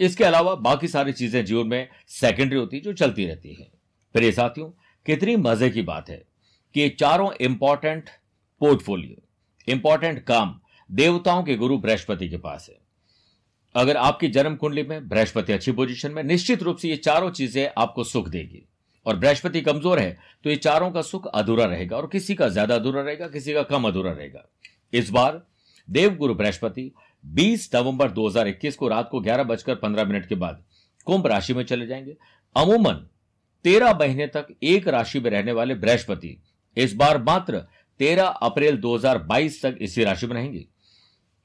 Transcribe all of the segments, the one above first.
इसके अलावा बाकी सारी चीज़ें जीवन में सेकेंडरी होती जो चलती रहती है। प्रिय साथियों, कितनी मज़े की बात है कि चारों इंपॉर्टेंट पोर्टफोलियो इंपॉर्टेंट काम देवताओं के गुरु बृहस्पति के पास है। अगर आपकी जन्म कुंडली में बृहस्पति अच्छी पोजीशन में, निश्चित रूप से ये चारों चीज़ें आपको सुख देगी। और बृहस्पति कमज़ोर है तो ये चारों का सुख अधूरा रहेगा और किसी का ज़्यादा अधूरा रहेगा, किसी का कम अधूरा रहेगा। इस बार देवगुरु बृहस्पति 20 नवंबर 2021 को रात को ग्यारह बजकर पंद्रह मिनट के बाद कुंभ राशि में चले जाएँगे। अमूमन तेरह महीने तक एक राशि में रहने वाले बृहस्पति, इस बार मात्र तेरह अप्रैल 2022 तक इसी राशि में रहेंगे।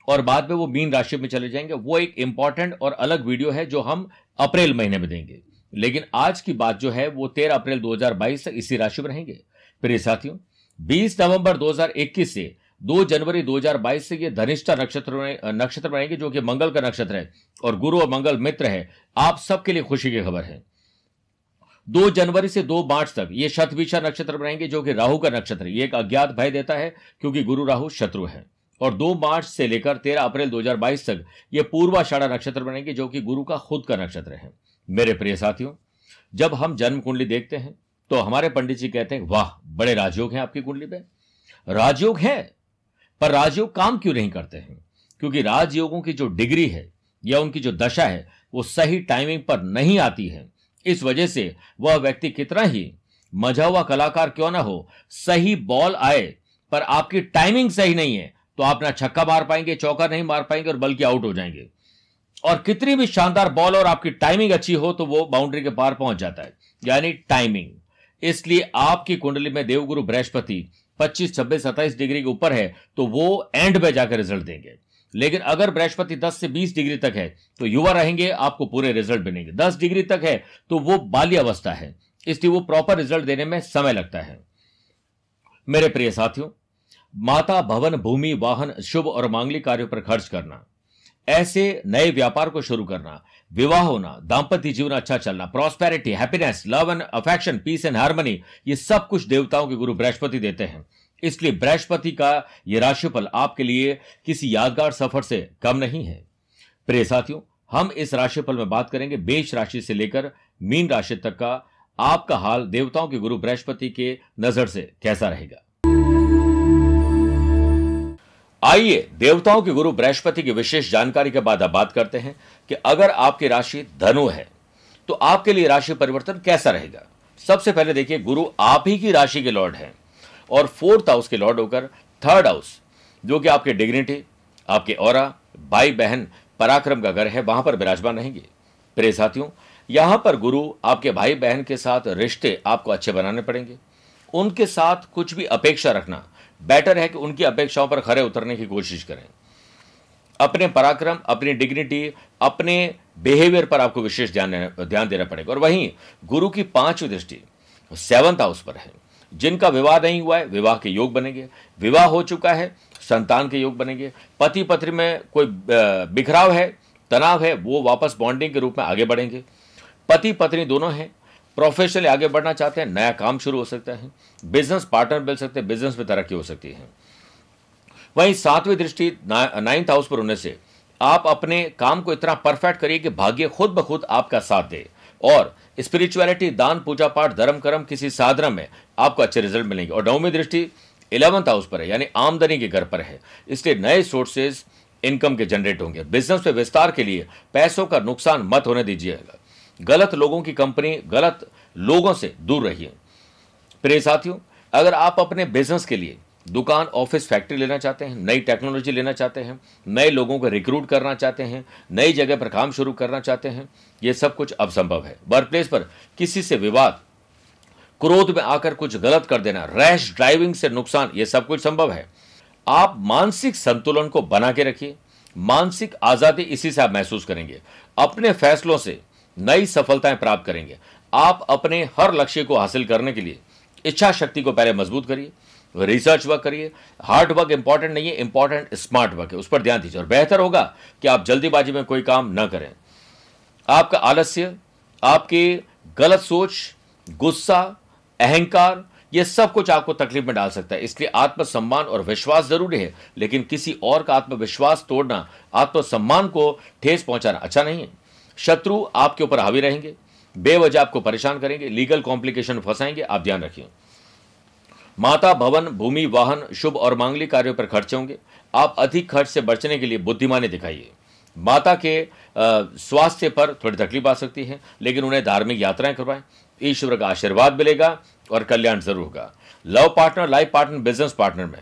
और बाद में वो मीन राशि में चले जाएँगे। वो एक इंपॉर्टेंट और अलग वीडियो है जो हम अप्रैल महीने में देंगे। लेकिन आज की बात जो है, वो तेरह अप्रैल 2022 तक इसी राशि में रहेंगे। प्रिय साथियों 20 नवंबर 2021 से 2 जनवरी 2022 से ये धनिष्ठा नक्षत्र नक्षत्र बनेंगे जो कि मंगल का नक्षत्र है और गुरु और मंगल मित्र है। आप सबके लिए खुशी की खबर है। दो जनवरी से दो मार्च तक ये शतभिषा नक्षत्र बनाएँगे जो कि राहु का नक्षत्र है। ये एक अज्ञात भय देता है, क्योंकि गुरु राहु शत्रु है। और दो मार्च से लेकर तेरह अप्रैल 2022 तक ये पूर्वाषाढ़ा नक्षत्र बनेंगे जो कि गुरु का खुद का नक्षत्र है। मेरे प्रिय साथियों, जब हम जन्म कुंडली देखते हैं तो हमारे पंडित जी कहते हैं, वाह, बड़े राजयोग हैं आपकी कुंडली में। राजयोग है पर राजयोग काम क्यों नहीं करते हैं? क्योंकि राजयोगों की जो डिग्री है या उनकी जो दशा है, वो सही टाइमिंग पर नहीं आती है। इस वजह से वह व्यक्ति कितना ही मज़ा हुआ कलाकार क्यों ना हो, सही बॉल आए, पर आपकी टाइमिंग सही नहीं है तो आप ना छक्का मार पाएँगे, चौका नहीं मार पाएँगे और बल्कि आउट हो जाएँगे। और कितनी भी शानदार बॉल और आपकी टाइमिंग अच्छी हो तो वो बाउंड्री के पार पहुँच जाता है। यानी टाइमिंग इसलिए आपकी कुंडली में देवगुरु बृहस्पति 25, 26, 27 डिग्री के ऊपर है तो वो एंड में जाकर रिज़ल्ट देंगे। लेकिन अगर बृहस्पति 10 से 20 डिग्री तक है तो युवा रहेंगे आपको पूरे रिज़ल्ट मिलेंगे। 10 डिग्री तक है तो वो बाल्य अवस्था है। इसलिए वो प्रॉपर रिज़ल्ट देने में समय लगता है। मेरे प्रिय साथियों माता भवन भूमि वाहन शुभ और मांगलिक कार्यों पर खर्च करना ऐसे नए व्यापार को शुरू करना विवाह होना दाम्पत्य जीवन अच्छा चलना prosperity happiness love and affection peace and harmony ये सब कुछ देवताओं के गुरु बृहस्पति देते हैं। इसलिए बृहस्पति का यह राशिफल आपके लिए किसी यादगार सफ़र से कम नहीं है। प्रिय साथियों, हम इस राशिफल में बात करेंगे बेश राशि से लेकर मीन राशि तक का। आपका हाल देवताओं के गुरु बृहस्पति के नज़र से कैसा रहेगा? आइए देवताओं के गुरु बृहस्पति की विशेष जानकारी के बाद अब बात करते हैं कि अगर आपकी राशि धनु है तो आपके लिए राशि परिवर्तन कैसा रहेगा? सबसे पहले देखिए, गुरु आप ही की राशि के लॉर्ड हैं और फोर्थ हाउस के लॉर्ड होकर थर्ड हाउस, जो कि आपके डिग्निटी, आपके और भाई बहन पराक्रम का घर है, वहाँ पर विराजमान रहेंगे। प्रे साथियों, यहाँ पर गुरु आपके भाई बहन के साथ रिश्ते आपको अच्छे बनाने पड़ेंगे। उनके साथ कुछ भी अपेक्षा रखना बेटर है कि उनकी अपेक्षाओं पर खरे उतरने की कोशिश करें। अपने पराक्रम, अपनी डिग्निटी अपने बिहेवियर पर आपको विशेष ध्यान ध्यान देना पड़ेगा। और वहीं गुरु की पांचवी दृष्टि सेवंथ हाउस पर है। जिनका विवाह नहीं हुआ है, विवाह के योग बनेंगे। विवाह हो चुका है, संतान के योग बनेंगे। पति पत्नी में कोई बिखराव है, तनाव है, वो वापस बॉन्डिंग के रूप में आगे बढ़ेंगे। पति पत्नी दोनों हैं प्रोफेशनली आगे बढ़ना चाहते हैं, नया काम शुरू हो सकता है, बिज़नेस पार्टनर मिल सकते हैं, बिज़नेस में तरक्की हो सकती है। वहीं सातवीं दृष्टि नाइन्थ हाउस पर होने से आप अपने काम को इतना परफेक्ट करिए कि भाग्य खुद ब खुद आपका साथ दे। और स्पिरिचुअलिटी दान, पूजा पाठ, धर्म, कर्म किसी साधना में आपको अच्छे रिज़ल्ट मिलेंगे। और नौवीं दृष्टि इलेवंथ हाउस पर है, यानी आमदनी के घर पर है। इसलिए नए सोर्सेज इनकम के जनरेट होंगे। बिज़नेस में विस्तार के लिए पैसों का नुकसान मत होने दीजिएगा गलत लोगों की कंपनी गलत लोगों से दूर रहिए प्रिय साथियों, अगर आप अपने बिज़नेस के लिए दुकान ऑफ़िस फैक्ट्री लेना चाहते हैं, नई टेक्नोलॉजी लेना चाहते हैं, नए लोगों को रिक्रूट करना चाहते हैं, नई जगह पर काम शुरू करना चाहते हैं, ये सब कुछ अब संभव है। वर्क प्लेस पर किसी से विवाद, क्रोध में आकर कुछ गलत कर देना रैश ड्राइविंग से नुकसान, ये सब कुछ संभव है। आप मानसिक संतुलन को बना के रखिए। मानसिक आज़ादी इसी से आप महसूस करेंगे। अपने फैसलों से नई सफलताएँ प्राप्त करेंगे। आप अपने हर लक्ष्य को हासिल करने के लिए इच्छा शक्ति को पहले मज़बूत करिए रिसर्च वर्क करिए। हार्ड वर्क इंपॉर्टेंट नहीं है इंपॉर्टेंट स्मार्ट वर्क है। उस पर ध्यान दीजिए। और बेहतर होगा कि आप जल्दीबाजी में कोई काम न करें। आपका आलस्य, आपकी गलत सोच, गुस्सा, अहंकार यह सब कुछ आपको तकलीफ़ में डाल सकता है। इसलिए आत्मसम्मान और विश्वास ज़रूरी है। लेकिन किसी और का आत्मविश्वास तोड़ना, आत्मसम्मान को ठेस पहुंचाना अच्छा नहीं है। शत्रु आपके ऊपर हावी रहेंगे, बेवजह आपको परेशान करेंगे लीगल कॉम्प्लिकेशन फंसाएँगे, आप ध्यान रखिए। माता, भवन, भूमि, वाहन, शुभ और मांगलिक कार्यों पर खर्च होंगे। आप अधिक खर्च से बचने के लिए बुद्धिमानी दिखाइए। माता के स्वास्थ्य पर थोड़ी तकलीफ़ आ सकती है, लेकिन उन्हें धार्मिक यात्राएँ करवाएँ। ईश्वर का आशीर्वाद मिलेगा और कल्याण ज़रूर होगा। Love partner, life partner, business partner में।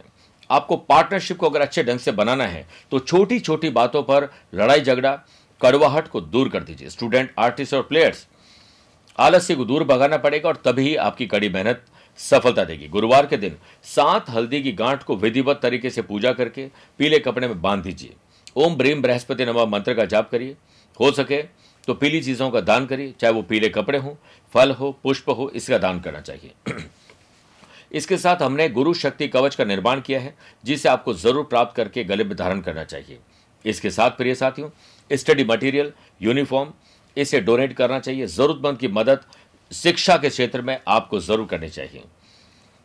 आपको पार्टनरशिप को अगर अच्छे ढंग से बनाना है तो छोटी छोटी बातों पर लड़ाई झगड़ा कड़वाहट को दूर कर दीजिए। स्टूडेंट आर्टिस्ट और प्लेयर्स आलस्य को दूर भगाना पड़ेगा और तभी आपकी कड़ी मेहनत सफलता देगी। गुरुवार के दिन सात हल्दी की गांठ को विधिवत तरीके से पूजा करके पीले कपड़े में बाँध दीजिए। ओम ब्रीम बृहस्पति नवा मंत्र का जाप करिए। हो सके तो पीली चीज़ों का दान करिए, चाहे वो पीले कपड़े हो, फल हो, पुष्प हो, इसका दान करना चाहिए। इसके साथ हमने गुरु शक्ति कवच का निर्माण किया है, जिसे आपको ज़रूर प्राप्त करके गले में धारण करना चाहिए। इसके साथ प्रिय साथियों स्टडी मटेरियल यूनिफॉर्म इसे डोनेट करना चाहिए। जरूरतमंद की मदद शिक्षा के क्षेत्र में आपको ज़रूर करनी चाहिए।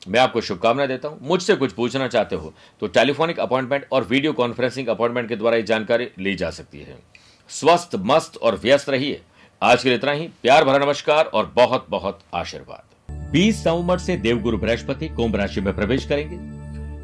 मैं आपको शुभकामनाएँ देता हूँ। मुझसे कुछ पूछना चाहते हो तो टेलीफोनिक अपॉइंटमेंट और वीडियो कॉन्फ्रेंसिंग अपॉइंटमेंट के द्वारा ये जानकारी ली जा सकती है। स्वस्थ, मस्त और व्यस्त रहिए। आज के लिए इतना ही। प्यार भरा नमस्कार और बहुत बहुत आशीर्वाद। 20 नवंबर से देवगुरु बृहस्पति कुंभ राशि में प्रवेश करेंगे।